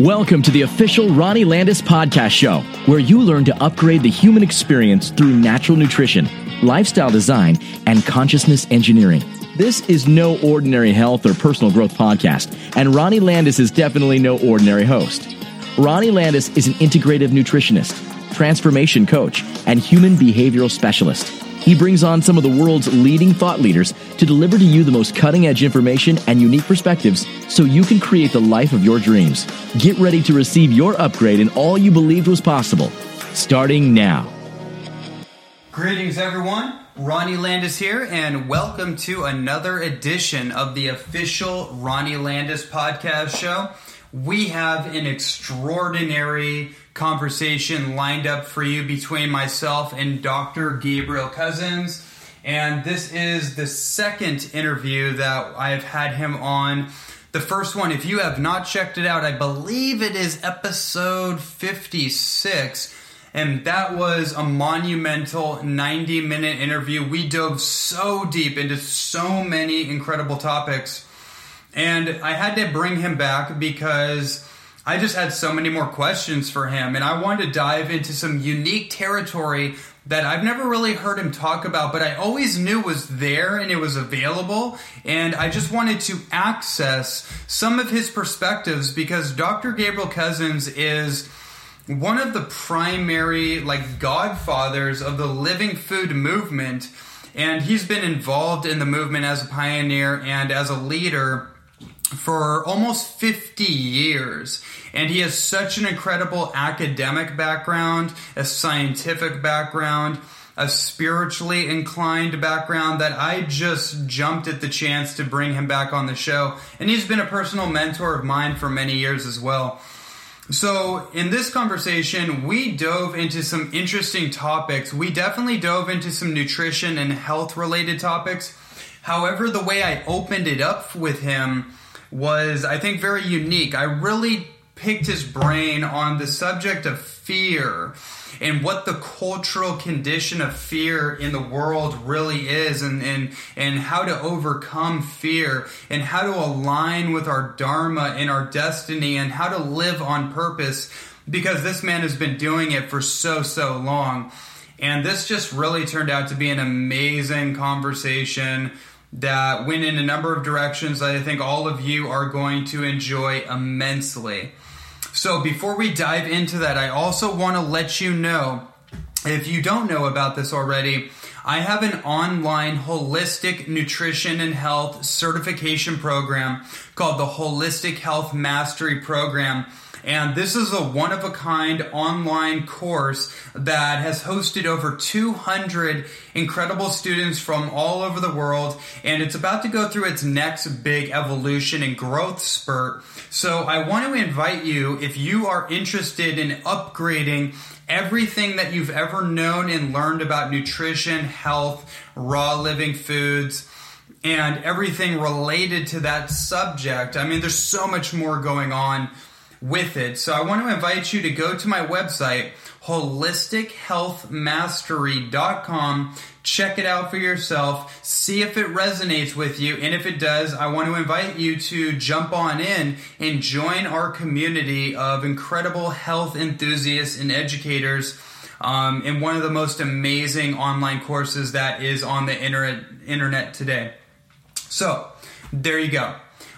Welcome to the official Ronnie Landis podcast show, where you learn to upgrade the human experience through natural nutrition, lifestyle design, and consciousness engineering. This is no ordinary health or personal growth podcast, and Ronnie Landis is definitely no ordinary host. Ronnie Landis is an integrative nutritionist, transformation coach, and human behavioral specialist. He brings on some of the world's leading thought leaders to deliver to you the most cutting edge information and unique perspectives so you can create the life of your dreams. Get ready to receive your upgrade in all you believed was possible, starting now. Greetings, everyone. Ronnie Landis here, and welcome to another edition of the official Ronnie Landis podcast show. We have an extraordinary conversation lined up for you between myself and Dr. Gabriel Cousens. And this is the second interview that I've had him on. The first one, if you have not checked it out, I believe it is episode 56. And that was a monumental 90 minute interview. We dove so deep into so many incredible topics. And I had to bring him back because I just had so many more questions for him, and I wanted to dive into some unique territory that I've never really heard him talk about, but I always knew was there and it was available. And I just wanted to access some of his perspectives because Dr. Gabriel Cousens is one of the primary, like, godfathers of the living food movement. And he's been involved in the movement as a pioneer and as a leader for almost 50 years. And he has such an incredible academic background, a scientific background, a spiritually inclined background that I just jumped at the chance to bring him back on the show. And he's been a personal mentor of mine for many years as well. So, in this conversation, we dove into some interesting topics. We definitely dove into some nutrition and health related topics. However, the way I opened it up with him was, I think, very unique. I really picked his brain on the subject of fear and what the cultural condition of fear in the world really is and, and, and how to overcome fear and how to align with our dharma and our destiny and how to live on purpose because this man has been doing it for so, so long. And this just really turned out to be an amazing conversation that went in a number of directions that I think all of you are going to enjoy immensely. So, before we dive into that, I also want to let you know if you don't know about this already, I have an online holistic nutrition and health certification program called the Holistic Health Mastery Program. And this is a one of a kind online course that has hosted over 200 incredible students from all over the world. And it's about to go through its next big evolution and growth spurt. So I want to invite you, if you are interested in upgrading everything that you've ever known and learned about nutrition, health, raw living foods, and everything related to that subject. I mean, there's so much more going on with it. So I want to invite you to go to my website, holistichealthmastery.com. Check it out for yourself. See if it resonates with you. And if it does, I want to invite you to jump on in and join our community of incredible health enthusiasts and educators um, in one of the most amazing online courses that is on the internet, internet today. So, there you go.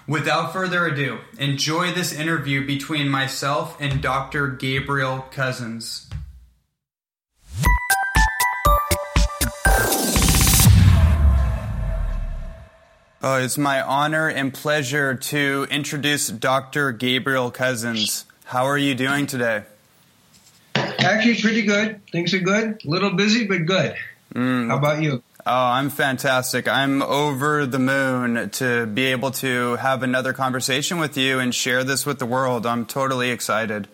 Without further ado, enjoy this interview between myself and Dr. Gabriel Cousens. Oh, it's my honor and pleasure to introduce Dr. Gabriel Cousens. How are you doing today? Actually, pretty good. Things are good. A little busy, but good. Mm. How about you? Oh, I'm fantastic. I'm over the moon to be able to have another conversation with you and share this with the world. I'm totally excited.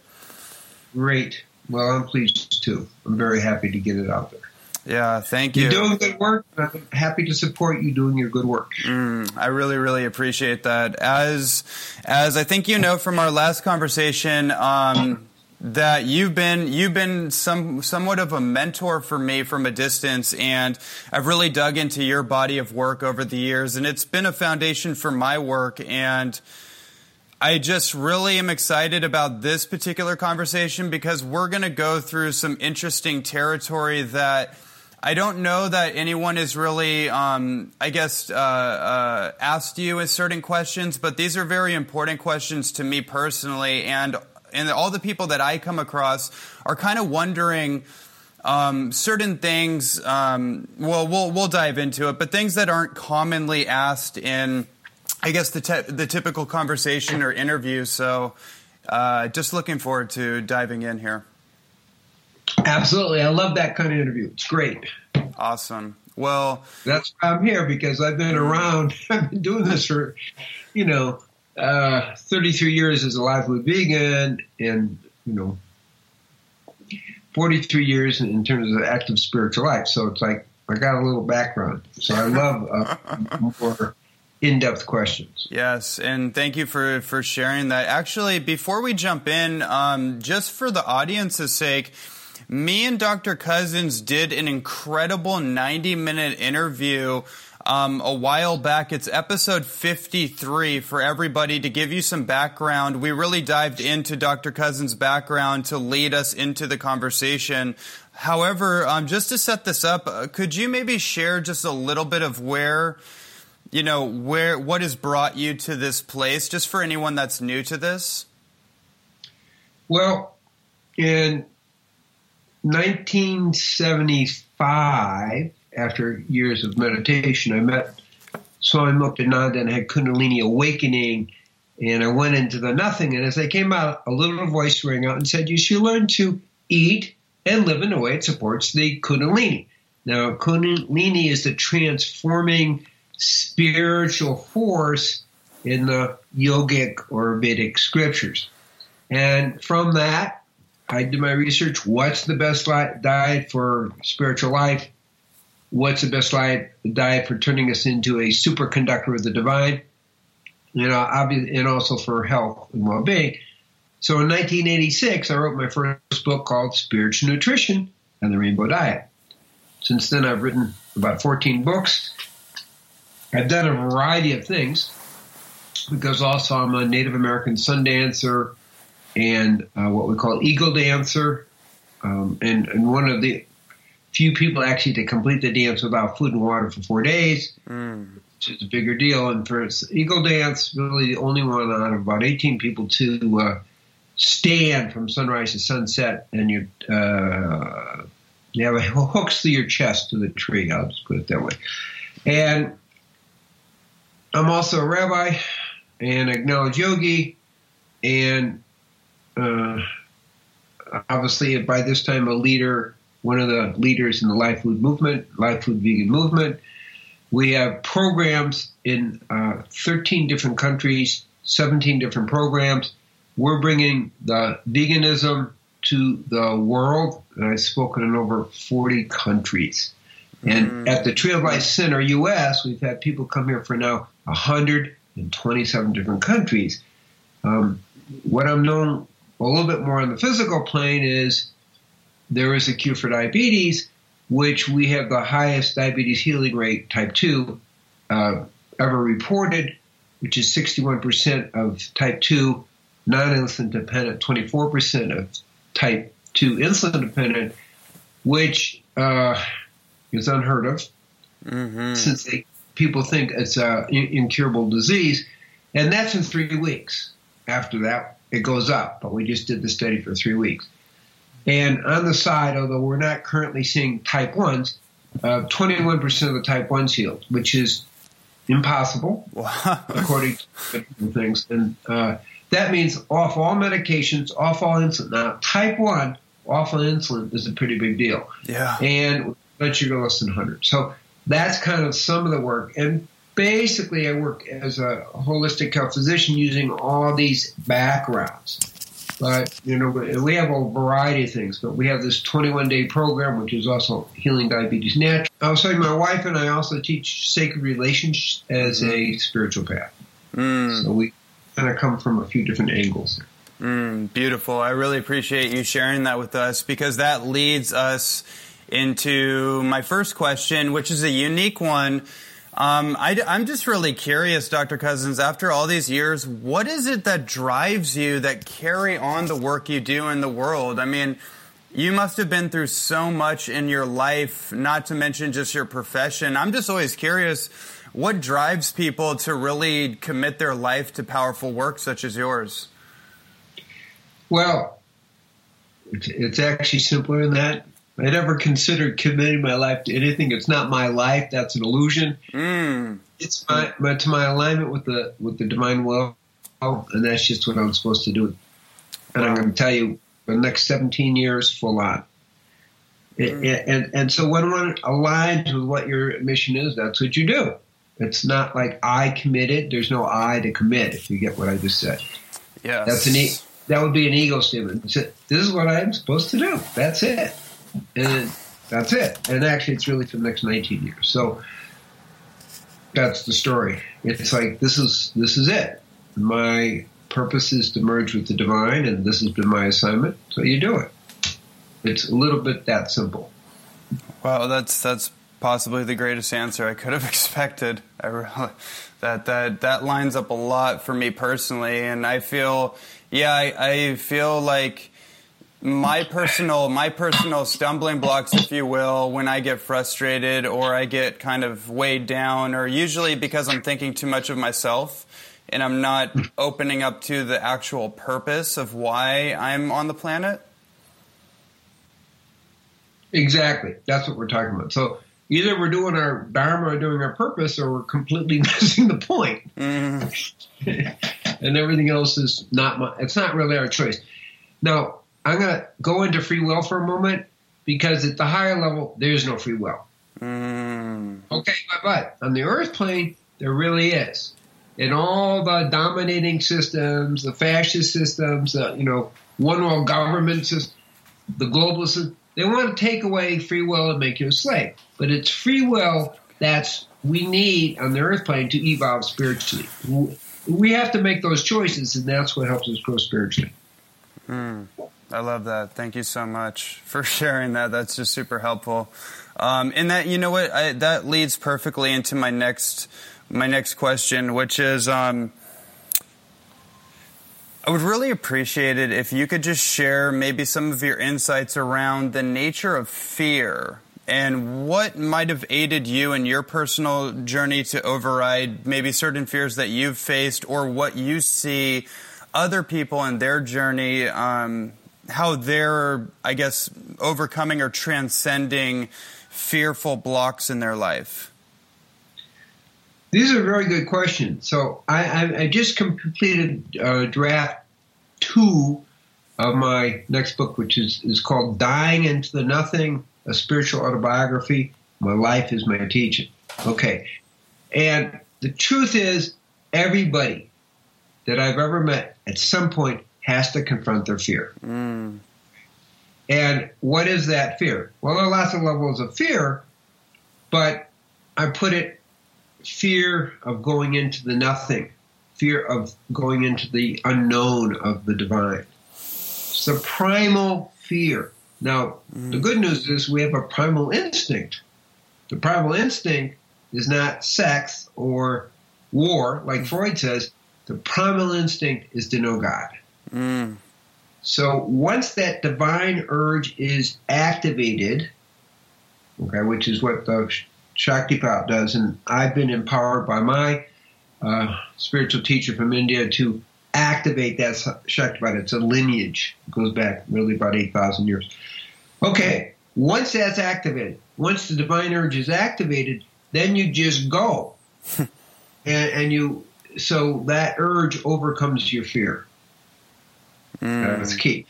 Great. Well, I'm pleased too. I'm very happy to get it out there. Yeah, thank you. You're doing good work. I'm happy to support you doing your good work. Mm, I really, really appreciate that. As, as I think you know from our last conversation, um, that you've been you've been some somewhat of a mentor for me from a distance and I've really dug into your body of work over the years and it's been a foundation for my work and I just really am excited about this particular conversation because we're going to go through some interesting territory that I don't know that anyone has really, um, I guess, uh, uh, asked you a certain questions, but these are very important questions to me personally, and and all the people that I come across are kind of wondering. Um, certain things, um, well, we'll we'll dive into it, but things that aren't commonly asked in, I guess the te- the typical conversation or interview. So, uh, just looking forward to diving in here. Absolutely. I love that kind of interview. It's great. Awesome. Well, that's why I'm here because I've been around. I've been doing this for, you know, uh, 33 years as a live food vegan and, you know, 43 years in terms of active spiritual life. So it's like I got a little background. So I love uh, more in-depth questions. Yes, and thank you for for sharing that. Actually, before we jump in, um, just for the audience's sake me and Dr. Cousens did an incredible 90 minute interview um, a while back. It's episode 53 for everybody to give you some background. We really dived into Dr. Cousens' background to lead us into the conversation. However, um, just to set this up, uh, could you maybe share just a little bit of where, you know, where what has brought you to this place, just for anyone that's new to this? Well, in 1975, after years of meditation, I met Swami Muktananda and had Kundalini awakening. And I went into the nothing. And as I came out, a little voice rang out and said, You should learn to eat and live in a way it supports the Kundalini. Now, Kundalini is the transforming spiritual force in the yogic or Vedic scriptures. And from that, I did my research. What's the best diet for spiritual life? What's the best diet for turning us into a superconductor of the divine? You know, and also for health and well-being. So in 1986, I wrote my first book called Spiritual Nutrition and the Rainbow Diet. Since then, I've written about 14 books. I've done a variety of things because also I'm a Native American sun dancer, and uh, what we call Eagle Dancer, um, and, and one of the few people actually to complete the dance without food and water for four days, mm. which is a bigger deal. And for Eagle Dance, really the only one out of about 18 people to uh, stand from sunrise to sunset, and you uh, you have hooks through your chest to the tree. I'll just put it that way. And I'm also a rabbi and acknowledged yogi, and uh, obviously by this time a leader, one of the leaders in the live food movement, live food vegan movement. We have programs in uh, 13 different countries, 17 different programs. We're bringing the veganism to the world, and I've spoken in over 40 countries. And mm. at the Tree of Life Center US, we've had people come here for now 127 different countries. Um, what I'm known a little bit more on the physical plane is there is a cure for diabetes, which we have the highest diabetes healing rate, type 2, uh, ever reported, which is 61% of type 2 non-insulin dependent, 24% of type 2 insulin dependent, which uh, is unheard of mm-hmm. since they, people think it's an incurable disease. And that's in three weeks. After that, it goes up, but we just did the study for three weeks. And on the side, although we're not currently seeing type 1s, uh, 21% of the type 1s healed, which is impossible, according to things. And uh, that means off all medications, off all insulin. Now, type 1, off all insulin is a pretty big deal. Yeah. And blood sugar less than 100. So that's kind of some of the work. And basically, I work as a holistic health physician using all these backgrounds. But, you know, we have a variety of things, but we have this 21 day program, which is also Healing Diabetes Natural. Say my wife and I also teach sacred relations as a spiritual path. Mm. So we kind of come from a few different angles. Mm, beautiful. I really appreciate you sharing that with us because that leads us into my first question, which is a unique one Um, I, am just really curious, Dr. Cousens, after all these years, what is it that drives you that carry on the work you do in the world? I mean, you must have been through so much in your life, not to mention just your profession. I'm just always curious what drives people to really commit their life to powerful work such as yours? Well, it's, it's actually simpler than that. I never considered committing my life to anything. It's not my life. That's an illusion. Mm. It's my, my, to my alignment with the with the divine will, and that's just what I'm supposed to do. And I'm going to tell you, the next 17 years, full on. Mm. And, and so when one aligns with what your mission is, that's what you do. It's not like I committed. There's no I to commit. If you get what I just said. Yeah. That's an e- that would be an ego statement. This is what I'm supposed to do. That's it. And that's it. And actually, it's really for the next 19 years. So that's the story. It's like this is this is it. My purpose is to merge with the divine, and this has been my assignment. So you do it. It's a little bit that simple. Wow, that's that's possibly the greatest answer I could have expected. Really, that that that lines up a lot for me personally, and I feel, yeah, I, I feel like my personal my personal stumbling blocks, if you will, when I get frustrated or I get kind of weighed down, or usually because I'm thinking too much of myself and I'm not opening up to the actual purpose of why I'm on the planet. Exactly. That's what we're talking about. So either we're doing our dharma or doing our purpose, or we're completely missing the point. Mm. and everything else is not. My, it's not really our choice. Now I'm going to go into free will for a moment because at the higher level there's no free will. Mm. Okay, but, but on the earth plane there really is. In all the dominating systems, the fascist systems, the you know one world government system, the globalists, they want to take away free will and make you a slave. But it's free will that's we need on the earth plane to evolve spiritually. We have to make those choices, and that's what helps us grow spiritually. Mm. I love that. Thank you so much for sharing that. That's just super helpful. Um, and that, you know what, I, that leads perfectly into my next my next question, which is. Um, I would really appreciate it if you could just share maybe some of your insights around the nature of fear and what might have aided you in your personal journey to override maybe certain fears that you've faced or what you see other people in their journey, um, how they're, I guess, overcoming or transcending fearful blocks in their life. These are very good questions. So I, I, I just completed uh, draft two of my next book, which is, is called Dying into the Nothing, a spiritual autobiography. My life is my teaching. Okay. And the truth is, everybody that I've ever met at some point has to confront their fear. Mm. And what is that fear? Well, there are lots of levels of fear, but I put it fear of going into the nothing, fear of going into the unknown of the divine. It's the primal fear. Now, mm. the good news is we have a primal instinct. The primal instinct is not sex or war, like mm. Freud says. The primal instinct is to know God. Mm. So once that divine urge is activated, okay, which is what the Shaktipat does, and I've been empowered by my uh, spiritual teacher from India to activate that Shaktipat. It's a lineage. It goes back really about 8,000 years. Okay, once that's activated, once the divine urge is activated, then you just go. and, and you, so that urge overcomes your fear. Mm. That's key.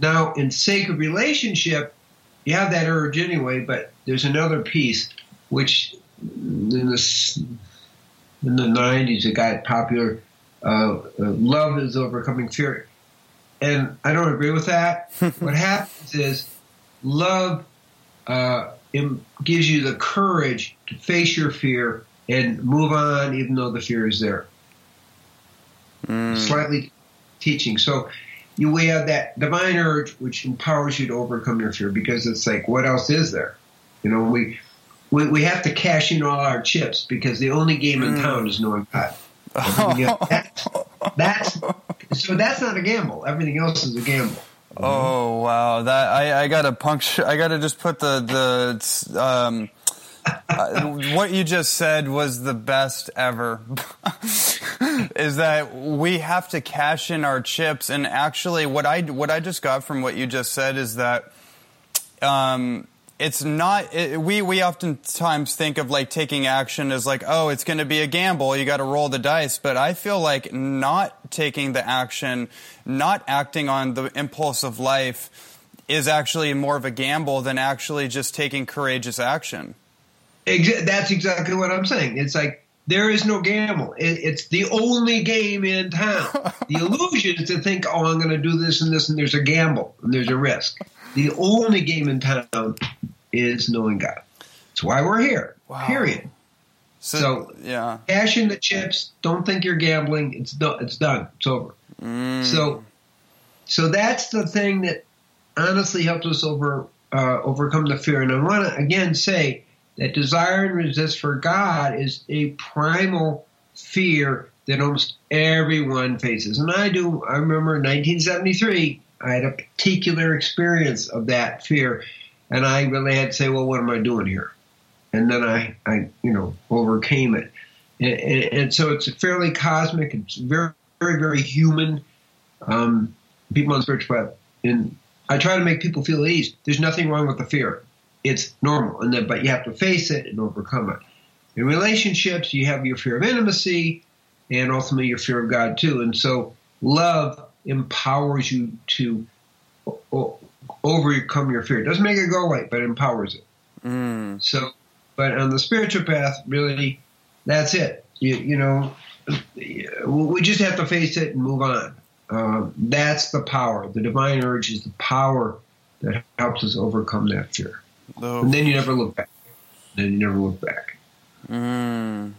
Now, in sacred relationship, you have that urge anyway, but there's another piece which in the in the 90s it got popular. Uh, uh, love is overcoming fear, and I don't agree with that. what happens is love uh, gives you the courage to face your fear and move on, even though the fear is there. Mm. Slightly teaching. So you we have that divine urge which empowers you to overcome your fear because it's like what else is there? You know, we we, we have to cash in all our chips because the only game in town is knowing God. You know, that's, that's so that's not a gamble. Everything else is a gamble. Oh wow! That I, I gotta puncture. I gotta just put the the um, uh, what you just said was the best ever. is that we have to cash in our chips, and actually, what I what I just got from what you just said is that um, it's not it, we we oftentimes think of like taking action as like oh it's going to be a gamble. You got to roll the dice. But i feel like not taking the action not acting on the impulse of life is actually more of a gamble than actually just taking courageous action. That's exactly what i'm saying. It's like there is no gamble. it's the only game in town. the illusion is to think, oh, I'm going to do this and this, and there's a gamble and there's a risk. The only game in town is knowing God. That's why we're here. Wow. Period. So, so, yeah, cash in the chips. Don't think you're gambling. It's done. It's done. It's over. Mm. So, so that's the thing that honestly helped us over uh, overcome the fear. And I want to again say that desire and resist for God is a primal fear that almost everyone faces. And I do. I remember in 1973, I had a particular experience of that fear and I really had to say, well, what am I doing here? And then I, I you know, overcame it. And, and, and so it's fairly cosmic. It's very, very, very human. Um, people on spiritual path, and I try to make people feel at ease. There's nothing wrong with the fear. It's normal, and then, but you have to face it and overcome it. In relationships, you have your fear of intimacy, and ultimately your fear of God too. And so, love empowers you to overcome your fear. It doesn't make it go away, but it empowers it. Mm. So, but on the spiritual path, really, that's it. You, you know, we just have to face it and move on. Um, that's the power. The divine urge is the power that helps us overcome that fear. Oh. And then you never look back. Then you never look back. Mm.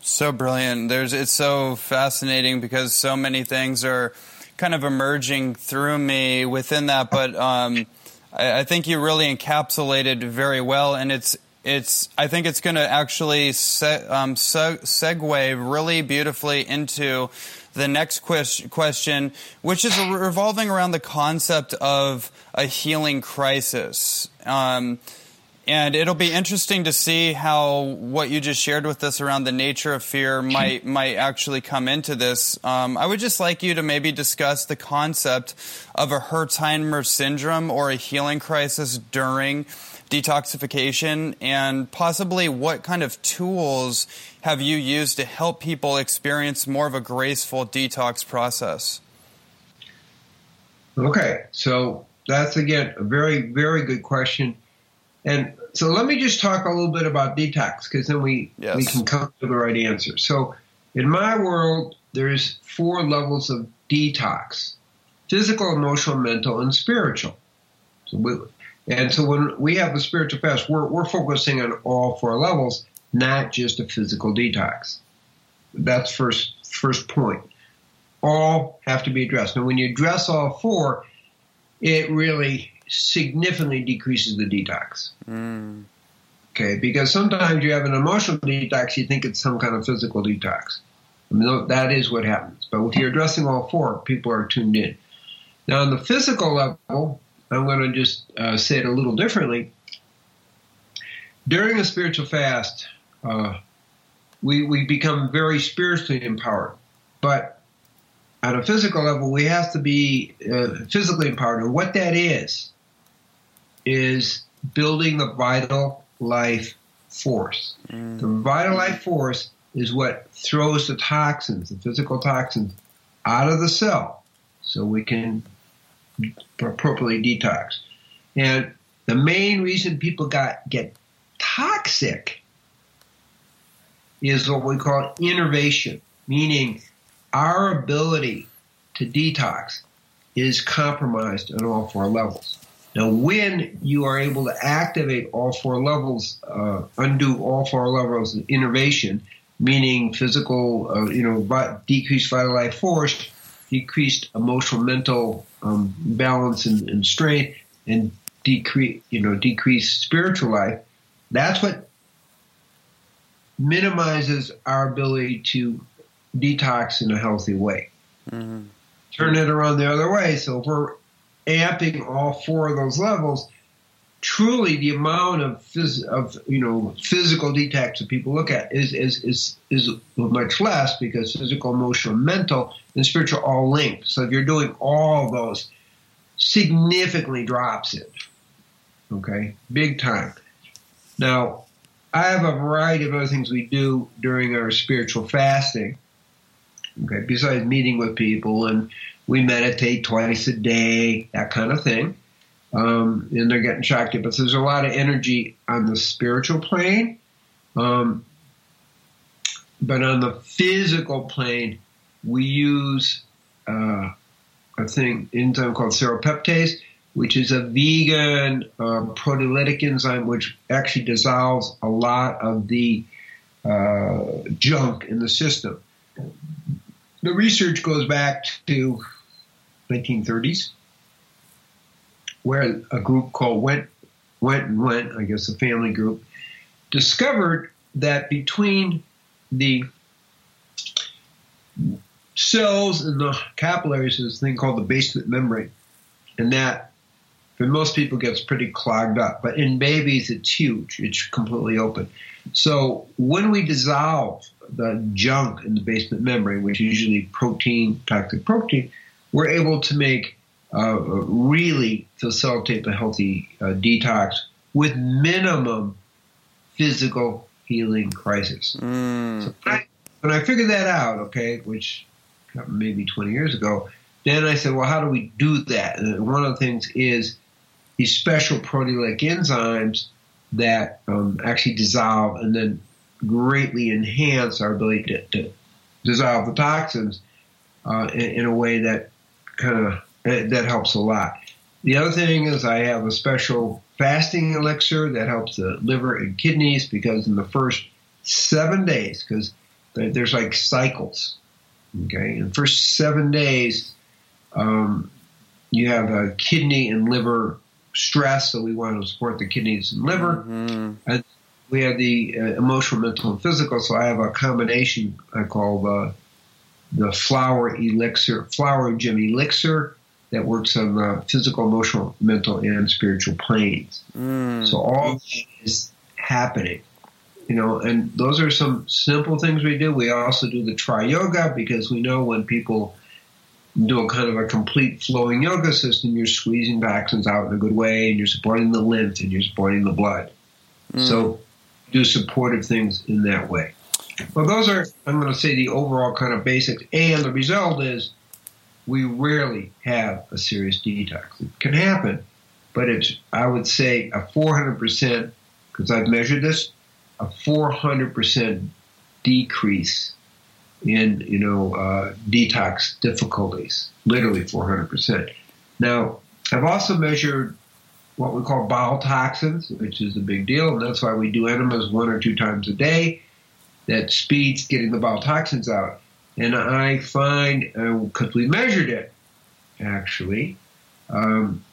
So brilliant. There's it's so fascinating because so many things are kind of emerging through me within that. But um, I, I, think you really encapsulated very well, and it's it's. I think it's going to actually se- um, se- segue really beautifully into the next question, which is revolving around the concept of a healing crisis. Um, and it'll be interesting to see how what you just shared with us around the nature of fear might might actually come into this. Um, I would just like you to maybe discuss the concept of a Herxheimer syndrome or a healing crisis during detoxification, and possibly what kind of tools have you used to help people experience more of a graceful detox process? Okay, so that's again a very very good question and so let me just talk a little bit about detox because then we, yes. we can come to the right answer. So in my world, there's four levels of detox physical, emotional, mental, and spiritual. So we, and so when we have the spiritual fast, we're, we're focusing on all four levels, not just a physical detox. That's first first point. All have to be addressed. Now, when you address all four, it really significantly decreases the detox. Mm. Okay, because sometimes you have an emotional detox, you think it's some kind of physical detox. I mean, that is what happens. But if you're addressing all four, people are tuned in. Now, on the physical level, I'm going to just uh, say it a little differently. During a spiritual fast, uh, we, we become very spiritually empowered. But on a physical level, we have to be uh, physically empowered. And what that is, is building the vital life force. Mm. The vital life force is what throws the toxins, the physical toxins, out of the cell so we can appropriately detox. And the main reason people got get toxic is what we call enervation, meaning our ability to detox is compromised at all four levels. Now, when you are able to activate all four levels, uh, undo all four levels of enervation, meaning physical, uh, you know, decreased vital life force, decreased emotional, mental um, balance and, and, strength, and decrease, you know, decrease spiritual life. That's what minimizes our ability to detox in a healthy way. Mm-hmm. Turn it around the other way. So if we're amping all four of those levels, truly the amount of phys- of you know physical detox that people look at is is is is much less because physical, emotional, mental, and spiritual all linked. So if you're doing all those, significantly drops it. Okay, big time. Now, I have a variety of other things we do during our spiritual fasting. Okay, besides meeting with people and we meditate twice a day, that kind of thing. Um, and they're getting shocked. But there's a lot of energy on the spiritual plane. Um, but on the physical plane, we use uh, a thing enzyme called serrapeptase, which is a vegan uh, proteolytic enzyme which actually dissolves a lot of the uh, junk in the system. The research goes back to 1930s, where a group called Went Went and Went, I guess a family group, discovered that between the cells in the capillaries is a thing called the basement membrane, and that for most people gets pretty clogged up. But in babies, it's huge; it's completely open. So when we dissolve the junk in the basement membrane, which is usually protein, toxic protein, we're able to make uh, really facilitate the healthy uh, detox with minimum physical healing crisis. Mm. So when I, when I figured that out, okay, which maybe 20 years ago, then I said, well, how do we do that? And one of the things is these special proteolytic enzymes that um, actually dissolve and then greatly enhance our ability to, to dissolve the toxins uh, in, in, a way that kind of that helps a lot. The other thing is I have a special fasting elixir that helps the liver and kidneys because in the first seven days, because there's like cycles, okay, in the first seven days, um, you have a kidney and liver stress, so we want to support the kidneys and liver. Mm-hmm. And we have the uh, emotional, mental, and physical. So I have a combination I call the the flower elixir, flower gem elixir that works on the physical, emotional, mental, and spiritual planes. Mm. So all is happening, you know, and those are some simple things we do. We also do the tri yoga because we know when people do a kind of a complete flowing yoga system, you're squeezing toxins out in a good way and you're supporting the lymph and you're supporting the blood. Mm. So do supportive things in that way. Well, those are, I'm going to say, the overall kind of basics. And the result is we rarely have a serious detox. It can happen, but it's, I would say, a 400%, because I've measured this, a 400% decrease in you know uh, detox difficulties, literally 400%. Now, I've also measured what we call bowel toxins, which is a big deal, and that's why we do enemas one or two times a day. That speeds getting the bowel toxins out. And I find, because uh, we measured it, actually, um,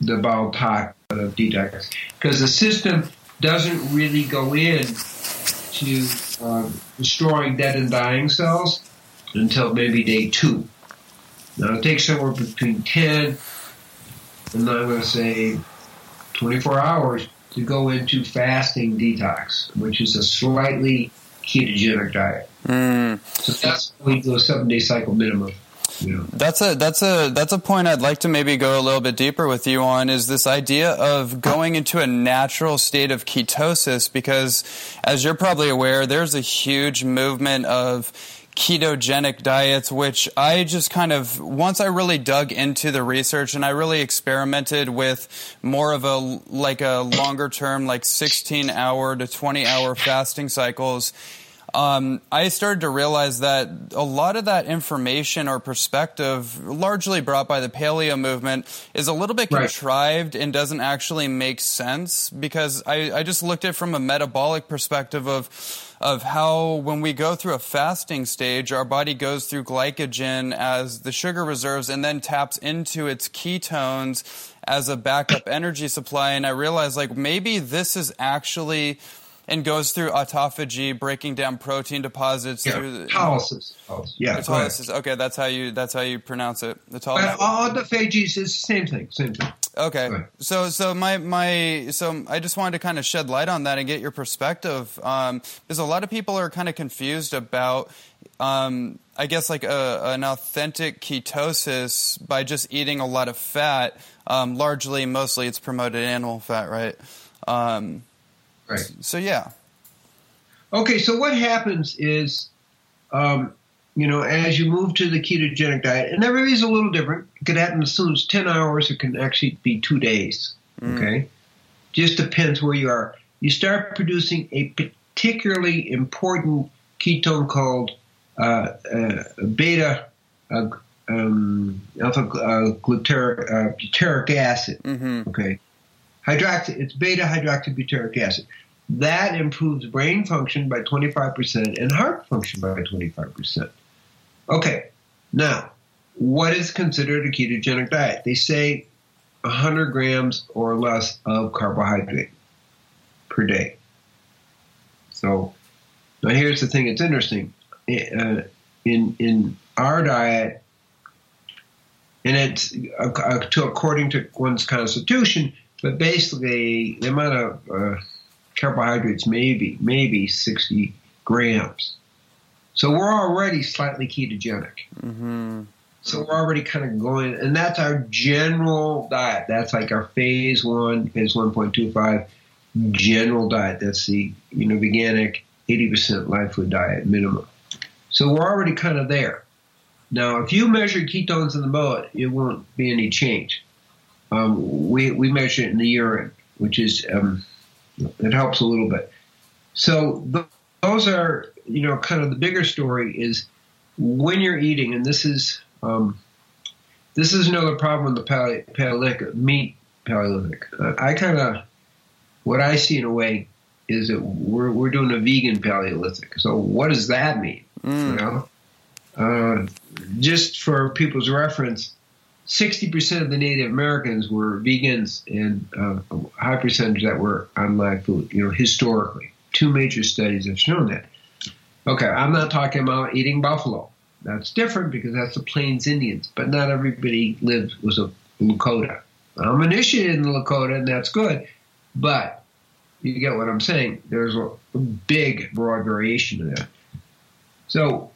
the bowel uh, detox, because the system doesn't really go in to um, destroying dead and dying cells until maybe day two. Now it takes somewhere between 10 and I'm going to say 24 hours to go into fasting detox, which is a slightly ketogenic diet. Mm. So that's do a seven day cycle minimum. That's a that's a that's a point I'd like to maybe go a little bit deeper with you on is this idea of going into a natural state of ketosis because as you're probably aware there's a huge movement of ketogenic diets, which I just kind of, once I really dug into the research and I really experimented with more of a, like a longer term, like 16 hour to 20 hour fasting cycles, um, I started to realize that a lot of that information or perspective, largely brought by the paleo movement, is a little bit right. contrived and doesn't actually make sense because I, I just looked at it from a metabolic perspective of of how when we go through a fasting stage, our body goes through glycogen as the sugar reserves and then taps into its ketones as a backup energy supply. And I realized like maybe this is actually and goes through autophagy, breaking down protein deposits Yeah, through the autolysis. Autolysis. Yeah, autolysis. Okay, that's how you that's how you pronounce it. Autolysis. But autophagy is the same thing. Same thing. Okay. Right. So so my my so I just wanted to kind of shed light on that and get your perspective um, because a lot of people are kind of confused about um, I guess like a, an authentic ketosis by just eating a lot of fat. Um, largely, mostly, it's promoted animal fat, right? Um, Right. so yeah. Okay, so what happens is, um, you know, as you move to the ketogenic diet, and everybody's a little different. It could happen as soon as 10 hours, it can actually be two days. Okay? Just depends where you are. You start producing a particularly important ketone called uh, uh, beta uh, um, alpha uh, glutaric, uh, butyric acid. hmm Okay. Hydroxy, it's beta hydroxybutyric acid. That improves brain function by 25% and heart function by 25%. Okay. Now, what is considered a ketogenic diet? They say 100 grams or less of carbohydrate per day. So, now here's the thing that's interesting. Uh, in, in our diet, and it's uh, to according to one's constitution, but basically the amount of uh, carbohydrates maybe maybe 60 grams. So we're already slightly ketogenic. hmm So we're already kind of going, and that's our general diet. That's like our phase one, phase 1.25 general diet. That's the you know veganic 80% live food diet minimum. So we're already kind of there. Now, if you measure ketones in the blood, it won't be any change. Um, we we measure it in the urine, which is um, it helps a little bit. So th- those are you know kind of the bigger story is when you're eating, and this is um, this is another problem with the paleo- paleolithic meat paleolithic. Uh, I kind of what I see in a way is that we're we're doing a vegan paleolithic. So what does that mean? You Mm. know, uh, just for people's reference, sixty percent of the Native Americans were vegans, and uh, a high percentage that were on live food. You know, historically, two major studies have shown that. Okay, I'm not talking about eating buffalo. That's different because that's the Plains Indians, but not everybody lived was a Lakota. I'm initiated in the Lakota, and that's good, but you get what I'm saying. There's a big, broad variation to that. So,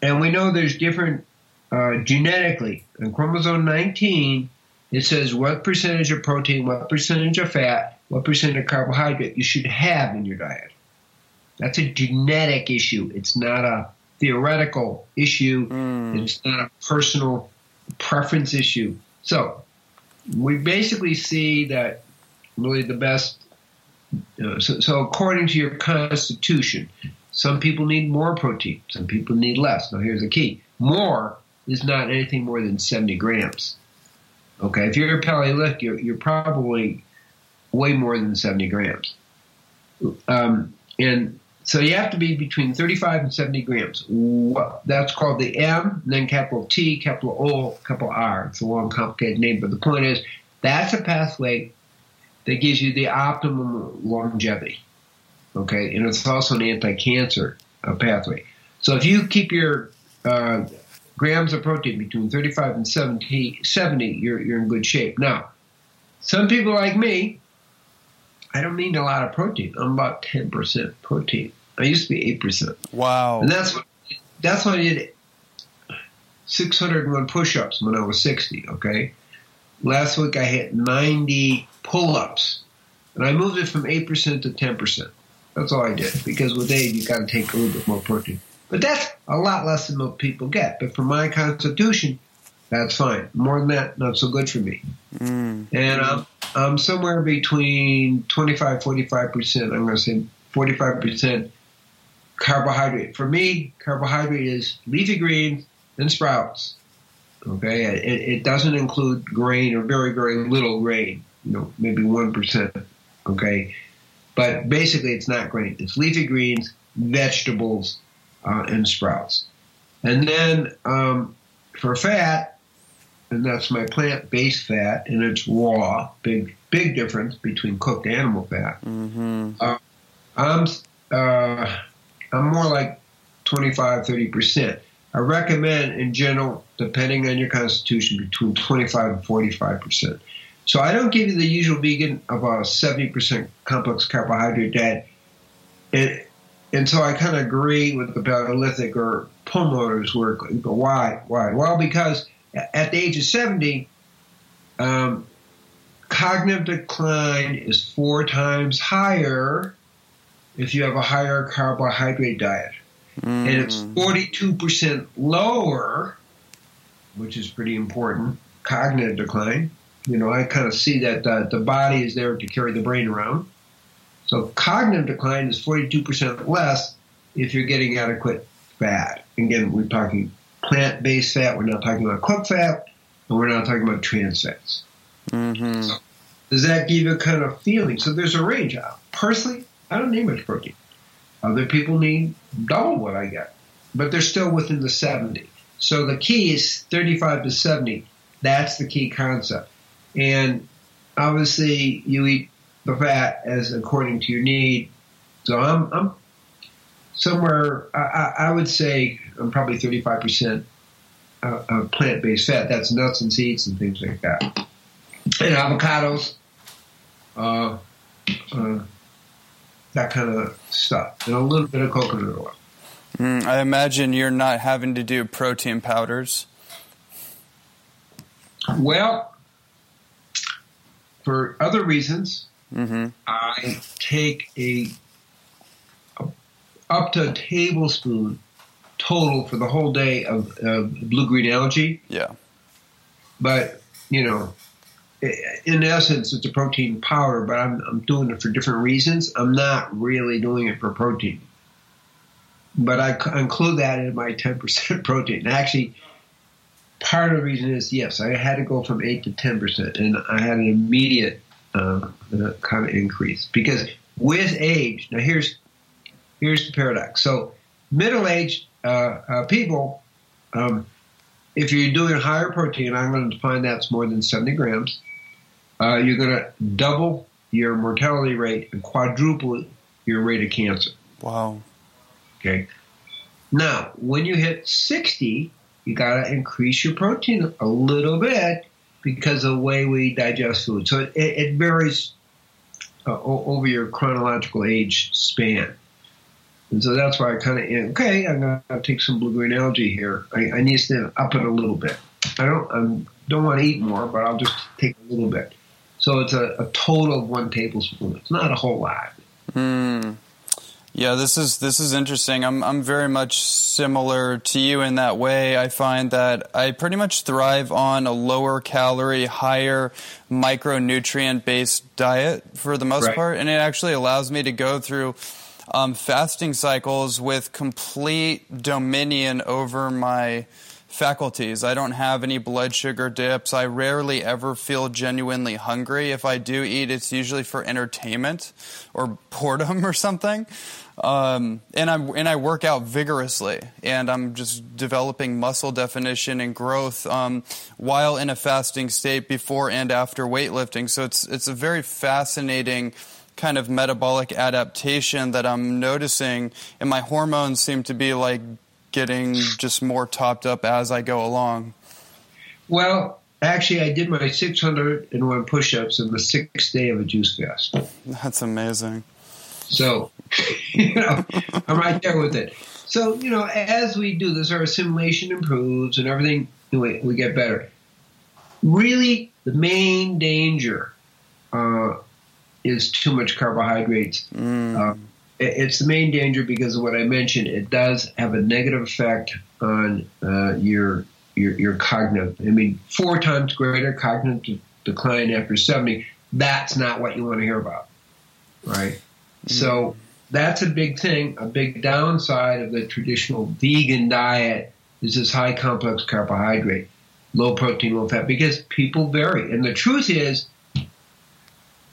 and we know there's different uh, genetically. On chromosome 19, it says what percentage of protein, what percentage of fat, what percent of carbohydrate you should have in your diet. That's a genetic issue. It's not a theoretical issue. Mm. It's not a personal preference issue. So, we basically see that really the best. Uh, so, so, according to your constitution, some people need more protein, some people need less. Now, here's the key more is not anything more than 70 grams. Okay, if you're a Paleolithic, you're, you're probably way more than 70 grams. Um, and so you have to be between 35 and 70 grams. That's called the M, then capital T, capital O, capital R. It's a long, complicated name, but the point is that's a pathway that gives you the optimum longevity. Okay, and it's also an anti-cancer uh, pathway. So if you keep your uh, grams of protein between 35 and 70, 70 you're, you're in good shape. Now, some people like me, I don't need a lot of protein. I'm about 10% protein. I used to be 8%. Wow. And that's what, that's what I did 601 push-ups when I was 60, okay? Last week I hit 90 pull-ups. And I moved it from 8% to 10%. That's all I did. Because with age, you got to take a little bit more protein. But that's a lot less than most people get. But for my constitution, that's fine. More than that, not so good for me. Mm. And I'm, I'm somewhere between 25, 45%. I'm going to say 45% carbohydrate. For me, carbohydrate is leafy greens and sprouts. Okay, it, it doesn't include grain or very, very little grain. You know, maybe 1%. Okay, but basically it's not grain. It's leafy greens, vegetables, uh, and sprouts. And then um, for fat, and that's my plant-based fat, and it's raw. Big, big difference between cooked animal fat. hmm I'm uh, I'm more like 25, 30 percent. I recommend, in general, depending on your constitution, between 25 and 45 percent. So I don't give you the usual vegan of a 70 percent complex carbohydrate diet. And, and so I kind of agree with the Paleolithic or Perlmutter's work. Why? Why? Well, because at the age of 70, um, cognitive decline is four times higher if you have a higher carbohydrate diet. Mm. And it's 42% lower, which is pretty important, cognitive decline. You know, I kind of see that uh, the body is there to carry the brain around. So cognitive decline is 42% less if you're getting adequate fat. Again, we're talking plant-based fat. We're not talking about cooked fat, and we're not talking about trans fats. Mm-hmm. So does that give you a kind of feeling? So there's a range. Personally, I don't need much protein. Other people need double what I get, but they're still within the 70. So the key is 35 to 70. That's the key concept. And obviously, you eat the fat as according to your need. So I'm, I'm somewhere, I, I would say I'm probably 35% uh, of plant-based fat. That's nuts and seeds and things like that. And avocados, uh, uh, that kind of stuff, and a little bit of coconut oil. Mm, I imagine you're not having to do protein powders. Well, for other reasons, mm-hmm. I take a, a, up to a tablespoon total for the whole day of uh, blue green algae. Yeah. But you know, in essence, it's a protein powder, but I'm, I'm doing it for different reasons. I'm not really doing it for protein. But I include that in my 10% protein. Actually, part of the reason is yes, I had to go from 8 to 10%, and I had an immediate uh, kind of increase. Because with age, now here's, here's the paradox. So, middle aged uh, uh, people, um, if you're doing higher protein, I'm going to define that's more than 70 grams uh, you're going to double your mortality rate and quadruple your rate of cancer. Wow. Okay. Now, when you hit 60, you got to increase your protein a little bit because of the way we digest food. So it, it varies uh, over your chronological age span. And so that's why I kind of, okay, I'm going to take some blue green algae here. I, I need to up it a little bit. I don't, I don't want to eat more, but I'll just take a little bit. So it's a, a total of one tablespoon. It's not a whole lot. Mm. Yeah, this is this is interesting. I'm I'm very much similar to you in that way. I find that I pretty much thrive on a lower calorie, higher micronutrient based diet for the most right. part, and it actually allows me to go through um, fasting cycles with complete dominion over my faculties. I don't have any blood sugar dips. I rarely ever feel genuinely hungry. If I do eat, it's usually for entertainment or boredom or something. Um, and I and I work out vigorously, and I'm just developing muscle definition and growth um, while in a fasting state before and after weightlifting. So it's it's a very fascinating kind of metabolic adaptation that I'm noticing, and my hormones seem to be like getting just more topped up as I go along? Well, actually, I did my 601 push ups in the sixth day of a juice fast. That's amazing. So, you know, I'm right there with it. So, you know, as we do this, our assimilation improves and everything, we, we get better. Really, the main danger uh, is too much carbohydrates. Mm. Uh, it's the main danger because of what I mentioned. It does have a negative effect on uh, your, your your cognitive. I mean, four times greater cognitive decline after seventy. That's not what you want to hear about, right? Mm-hmm. So that's a big thing. A big downside of the traditional vegan diet is this high complex carbohydrate, low protein, low fat, because people vary. And the truth is,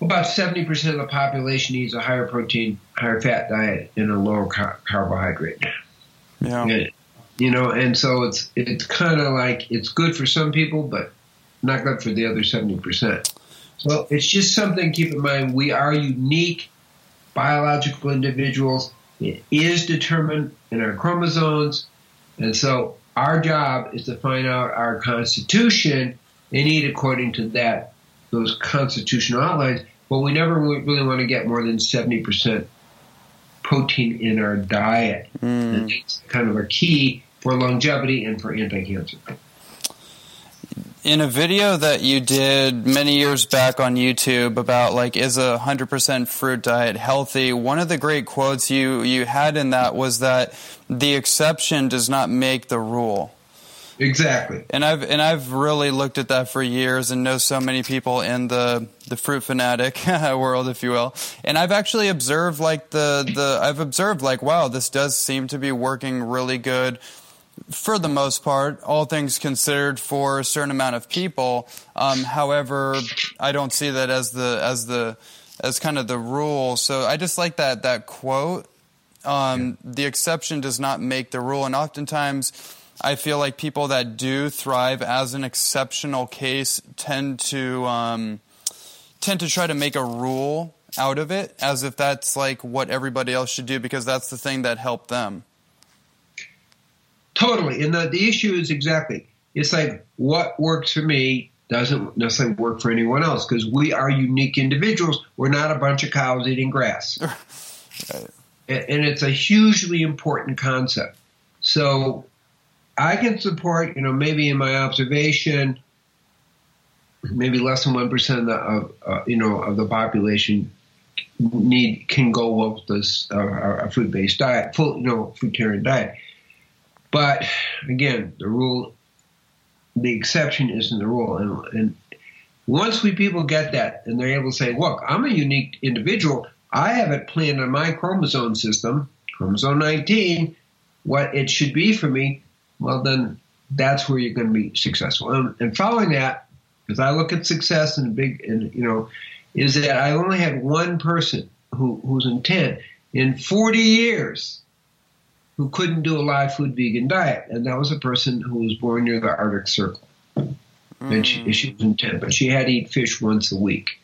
about 70% of the population needs a higher protein, higher fat diet and a lower car- carbohydrate. Yeah. And, you know, and so it's it's kind of like it's good for some people, but not good for the other 70%. So it's just something to keep in mind. We are unique biological individuals. It is determined in our chromosomes. And so our job is to find out our constitution and eat according to that, those constitutional outlines. But we never really want to get more than 70% protein in our diet. Mm. And that's kind of a key for longevity and for anti-cancer in a video that you did many years back on YouTube about like is a 100% fruit diet healthy one of the great quotes you you had in that was that the exception does not make the rule. Exactly. And I've and I've really looked at that for years and know so many people in the the fruit fanatic world if you will. And I've actually observed like the the I've observed like wow this does seem to be working really good for the most part, all things considered, for a certain amount of people. Um, however, I don't see that as the as the as kind of the rule. So I just like that that quote. Um, the exception does not make the rule, and oftentimes. I feel like people that do thrive as an exceptional case tend to um, tend to try to make a rule out of it, as if that's like what everybody else should do because that's the thing that helped them. Totally. And the, the issue is exactly, it's like what works for me doesn't necessarily work for anyone else because we are unique individuals. We're not a bunch of cows eating grass. right. And it's a hugely important concept. So I can support, you know, maybe in my observation, maybe less than one percent of, uh, you know of the population need can go with this uh, a food based diet, full you know fruitarian diet. But again, the rule, the exception isn't the rule. And, and once we people get that and they're able to say, look, I'm a unique individual. I have it planned on my chromosome system, chromosome 19, what it should be for me. Well, then that's where you're going to be successful. And, and following that, because I look at success and big, and you know, is that I only had one person who, who's in 10 in 40 years who couldn't do a live food vegan diet, and that was a person who was born near the Arctic Circle. Mm. And she, mm. she was in tent, but she had to eat fish once a week.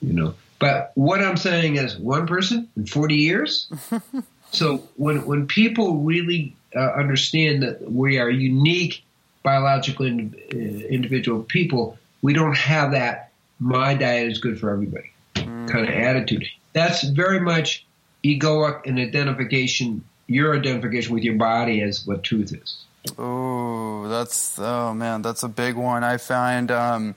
You know, but what I'm saying is one person in 40 years. so when when people really uh, understand that we are unique biological in, uh, individual people, we don't have that. My diet is good for everybody mm. kind of attitude. That's very much egoic and identification your identification with your body as what truth is. Oh, that's oh man, that's a big one. I find um,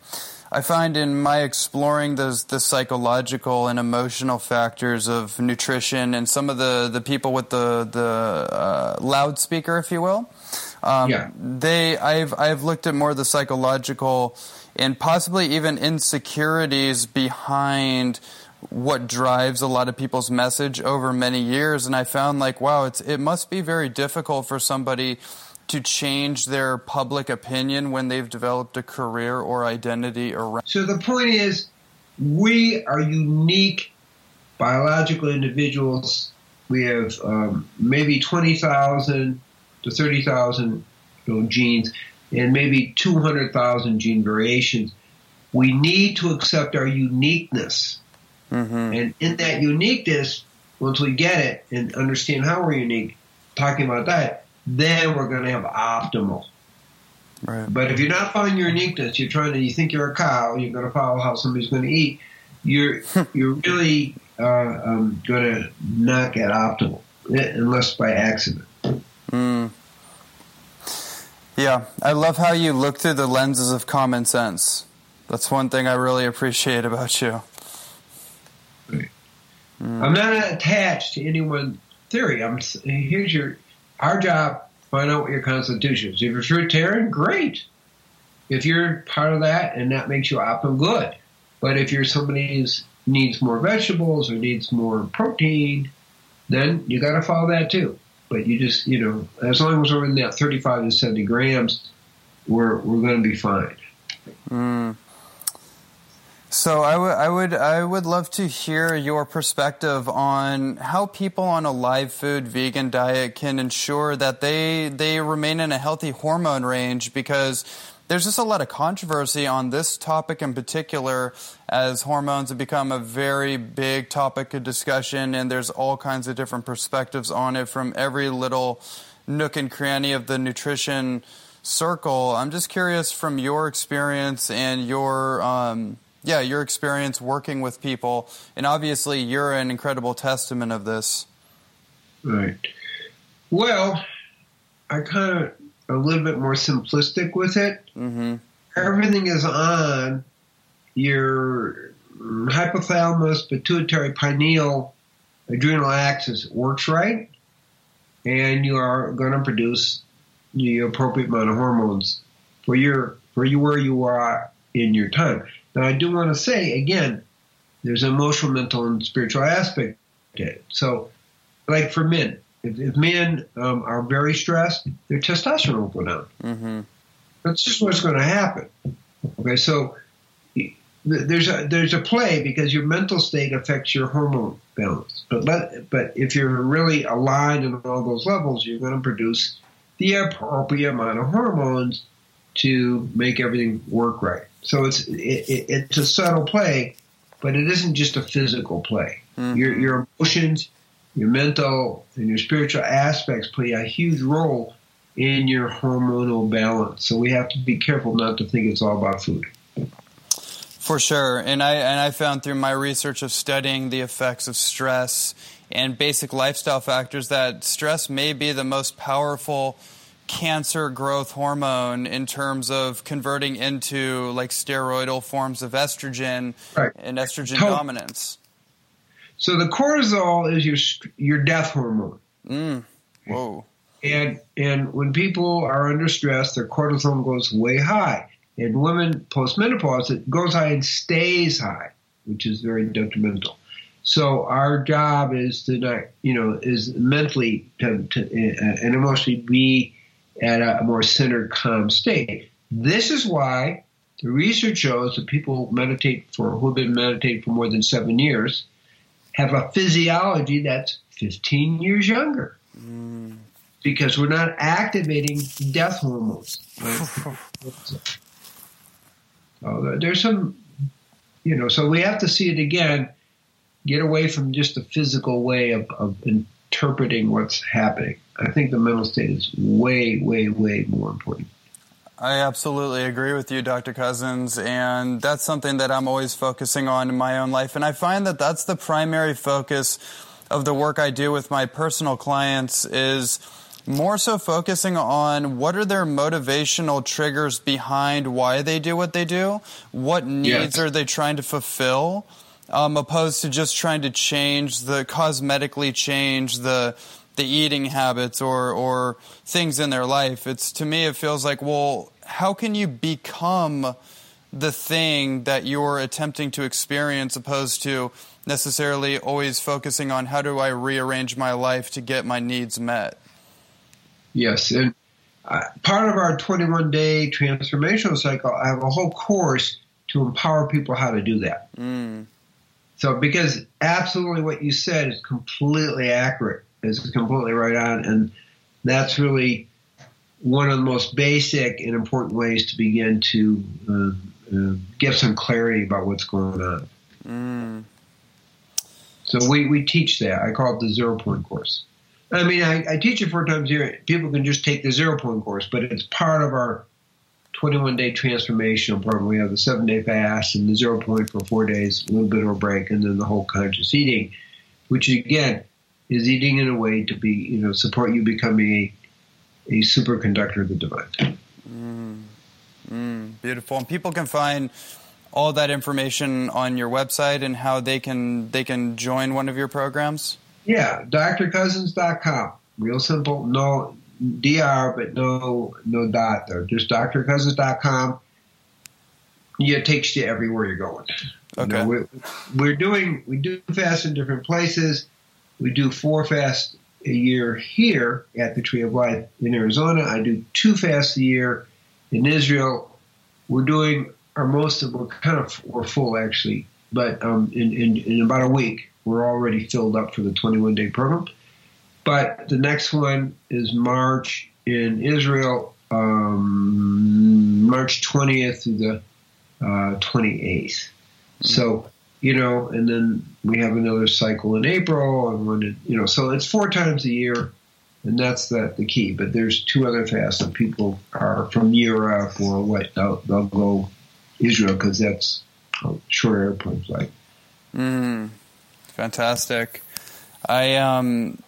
I find in my exploring those the psychological and emotional factors of nutrition and some of the, the people with the the uh, loudspeaker, if you will. Um, yeah. They I've I've looked at more of the psychological and possibly even insecurities behind what drives a lot of people's message over many years. And I found like wow it's it must be very difficult for somebody to change their public opinion when they've developed a career or identity around So the point is we are unique biological individuals. We have um, maybe 20,000 to 30,000 you know, genes and maybe 200,000 gene variations. We need to accept our uniqueness Mm-hmm. And in that uniqueness, once we get it and understand how we're unique, talking about that, then we're going to have optimal. Right. But if you're not finding your uniqueness, you're trying to, you think you're a cow, you're going to follow how somebody's going to eat. You're you're really uh, um, going to not get optimal unless by accident. Mm. Yeah, I love how you look through the lenses of common sense. That's one thing I really appreciate about you. Mm. I'm not attached to any one theory. I'm here's your our job. Find out what your constitution is. If you're fruitarian, great. If you're part of that and that makes you optimum, good. But if you're somebody who needs more vegetables or needs more protein, then you got to follow that too. But you just, you know, as long as we're in that 35 to 70 grams, we're we're going to be fine. Mm. So I would I would I would love to hear your perspective on how people on a live food vegan diet can ensure that they they remain in a healthy hormone range because there's just a lot of controversy on this topic in particular, as hormones have become a very big topic of discussion, and there's all kinds of different perspectives on it from every little nook and cranny of the nutrition circle. I'm just curious from your experience and your um, yeah your experience working with people, and obviously you're an incredible testament of this. Right. Well, I kind of a little bit more simplistic with it. Mm-hmm. Everything is on your hypothalamus, pituitary, pineal, adrenal axis works right, and you are going to produce the appropriate amount of hormones for your for you where you are in your time. Now, I do want to say again, there's an emotional, mental, and spiritual aspect to it. So, like for men, if, if men um, are very stressed, their testosterone will go down. Mm-hmm. That's just what's going to happen. Okay, so there's a there's a play because your mental state affects your hormone balance. But let, but if you're really aligned in all those levels, you're going to produce the appropriate amount of hormones to make everything work right. So it's it, it, it's a subtle play, but it isn't just a physical play. Mm-hmm. Your your emotions, your mental and your spiritual aspects play a huge role in your hormonal balance. So we have to be careful not to think it's all about food. For sure, and I and I found through my research of studying the effects of stress and basic lifestyle factors that stress may be the most powerful cancer growth hormone in terms of converting into like steroidal forms of estrogen right. and estrogen dominance. So the cortisol is your your death hormone. Mm. Whoa. And and when people are under stress, their cortisol goes way high. In women postmenopause, it goes high and stays high, which is very detrimental. So our job is to not, you know, is mentally to, to, uh, and emotionally be at a more centered, calm state. This is why the research shows that people meditate for who have been meditating for more than seven years have a physiology that's 15 years younger. Mm. Because we're not activating death hormones. Right? so there's some, you know, so we have to see it again, get away from just the physical way of, of interpreting what's happening. I think the mental state is way, way, way more important. I absolutely agree with you, Dr. Cousens. and that's something that I'm always focusing on in my own life. And I find that that's the primary focus of the work I do with my personal clients is more so focusing on what are their motivational triggers behind why they do what they do, what needs yes. are they trying to fulfill, um, opposed to just trying to change the cosmetically change the the eating habits or or things in their life. It's to me it feels like well, how can you become the thing that you're attempting to experience opposed to necessarily always focusing on how do I rearrange my life to get my needs met? Yes, and uh, part of our 21 day transformational cycle, I have a whole course to empower people how to do that. Mm. So, because absolutely what you said is completely accurate is completely right on, and that's really one of the most basic and important ways to begin to uh, uh, get some clarity about what's going on. Mm. So we, we teach that. I call it the zero point course. I mean, I, I teach it four times a year. People can just take the zero point course, but it's part of our 21 day transformational program. We have the seven day fast and the zero point for four days, a little bit of a break, and then the whole conscious eating, which again is eating in a way to be, you know, support you becoming a, a superconductor of the divine. Mm, mm, beautiful. And people can find all that information on your website and how they can they can join one of your programs. Yeah, drcousens.com. Real simple. No dr, but no no dot there. Just drcousens.com. Yeah, it takes you everywhere you're going. Okay. You know, we're, we're doing we do fast in different places. We do four fasts a year here at the Tree of Life in Arizona. I do two fasts a year in Israel. We're doing our most of we're kind of we're full actually, but um, in, in, in about a week we're already filled up for the 21 day program. But the next one is March in Israel, um, March 20th through the uh, 28th. So, you know, and then we have another cycle in April, and when it, you know, so it's four times a year, and that's the, the key. But there's two other fasts that people are from Europe or what they'll, they'll go Israel because that's short airplane flight. Mm, fantastic. I um,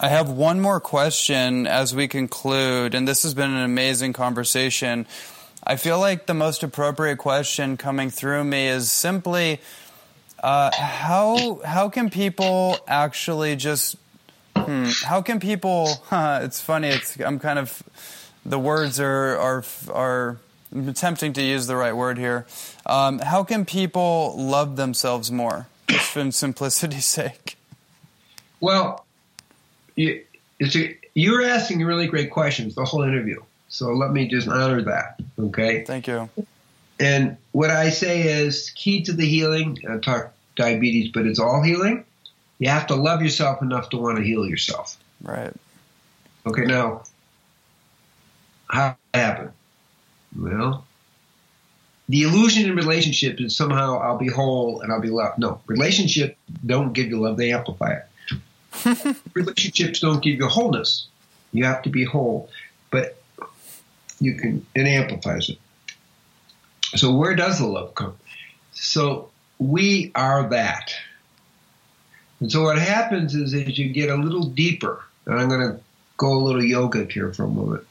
I have one more question as we conclude, and this has been an amazing conversation. I feel like the most appropriate question coming through me is simply uh, how how can people actually just hmm, how can people? Huh, it's funny. It's I'm kind of the words are are are I'm attempting to use the right word here. Um, how can people love themselves more, just for simplicity's sake? Well, you, a, you're asking really great questions the whole interview. So let me just honor that. Okay. Thank you. And what I say is key to the healing. I talk diabetes, but it's all healing. You have to love yourself enough to want to heal yourself. Right. Okay. Now, how that happen? Well, the illusion in relationship is somehow I'll be whole and I'll be loved. No, relationship don't give you love; they amplify it. Relationships don't give you wholeness. You have to be whole, but you can it amplifies it. So where does the love come? So we are that. And so what happens is as you get a little deeper, and I'm going to go a little yogic here for a moment.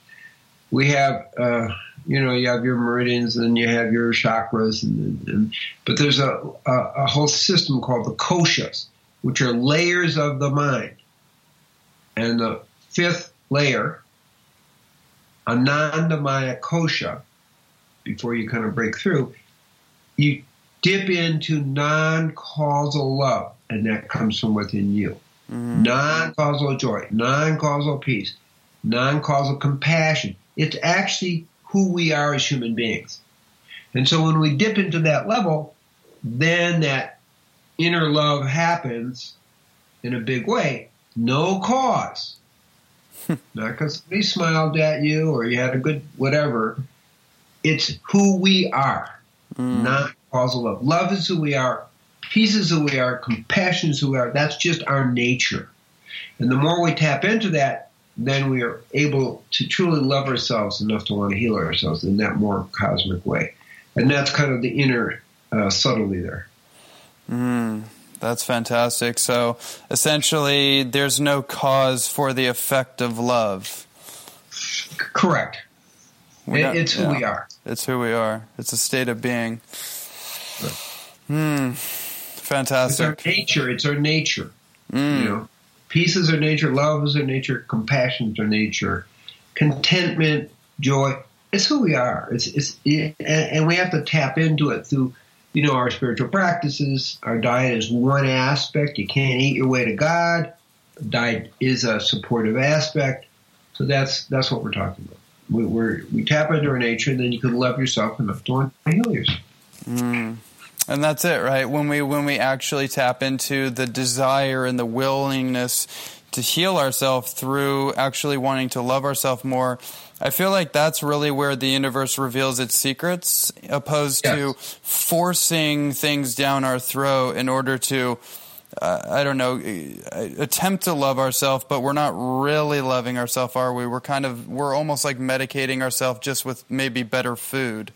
We have, uh, you know, you have your meridians and you have your chakras, and, and but there's a, a, a whole system called the koshas, which are layers of the mind. And the fifth layer Anandamaya kosha, before you kind of break through, you dip into non-causal love, and that comes from within you. Mm-hmm. Non-causal joy, non-causal peace, non-causal compassion. It's actually who we are as human beings. And so when we dip into that level, then that inner love happens in a big way. No cause. Not because somebody smiled at you or you had a good whatever. It's who we are, mm. not causal love. Love is who we are. Peace is who we are. Compassion is who we are. That's just our nature. And the more we tap into that, then we are able to truly love ourselves enough to want to heal ourselves in that more cosmic way. And that's kind of the inner uh, subtlety there. Mm. That's fantastic. So essentially, there's no cause for the effect of love. Correct. Not, it's who yeah, we are. It's who we are. It's a state of being. Hmm. Fantastic. It's our nature. It's our nature. Mm. You know, peace is our nature. Love is our nature. Compassion is our nature. Contentment, joy. It's who we are. It's, it's it, and we have to tap into it through you know, our spiritual practices. Our diet is one aspect. You can't eat your way to God. Diet is a supportive aspect. So that's that's what we're talking about. We, we we tap into our nature, and then you can love yourself enough to want to heal yourself. Mm. And that's it, right? When we when we actually tap into the desire and the willingness to heal ourselves through actually wanting to love ourselves more, I feel like that's really where the universe reveals its secrets, opposed yes. to forcing things down our throat in order to, uh, I don't know, attempt to love ourselves, but we're not really loving ourselves, are we? We're kind of, we're almost like medicating ourselves just with maybe better food.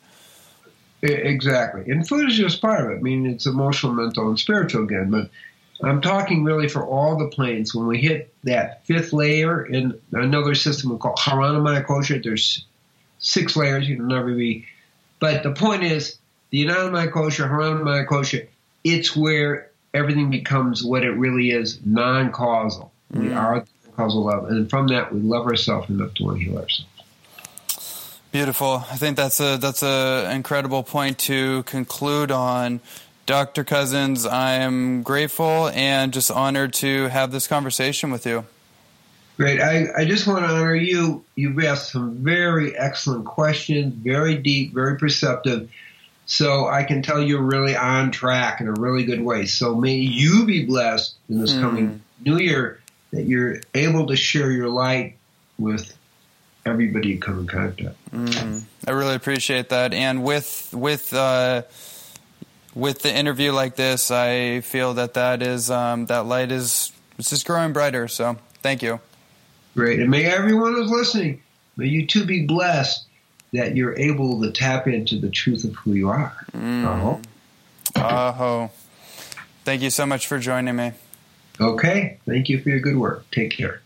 Exactly. And food is just part of it. I mean, it's emotional, mental, and spiritual again, but I'm talking really for all the planes. When we hit that fifth layer in another system we call Haranamaya kosha, there's six layers, you can never be. But the point is, the Anandamaya kosha, Haranamaya kosha, it's where everything becomes what it really is, non-causal. Mm. We are causal love. And from that, we love ourselves enough to want to heal ourselves. Beautiful. I think that's a that's a incredible point to conclude on. Dr. Cousens, I am grateful and just honored to have this conversation with you. Great. I, I just want to honor you. You've asked some very excellent questions, very deep, very perceptive. So I can tell you're really on track in a really good way. So may you be blessed in this mm. coming new year that you're able to share your light with everybody you come in contact. Mm. I really appreciate that. And with with uh, with the interview like this, I feel that that is um, that light is it's just growing brighter. So thank you. Great, and may everyone who's listening, may you too be blessed that you're able to tap into the truth of who you are. Mm. Uh-huh. Uh-huh. Thank you so much for joining me. Okay. Thank you for your good work. Take care.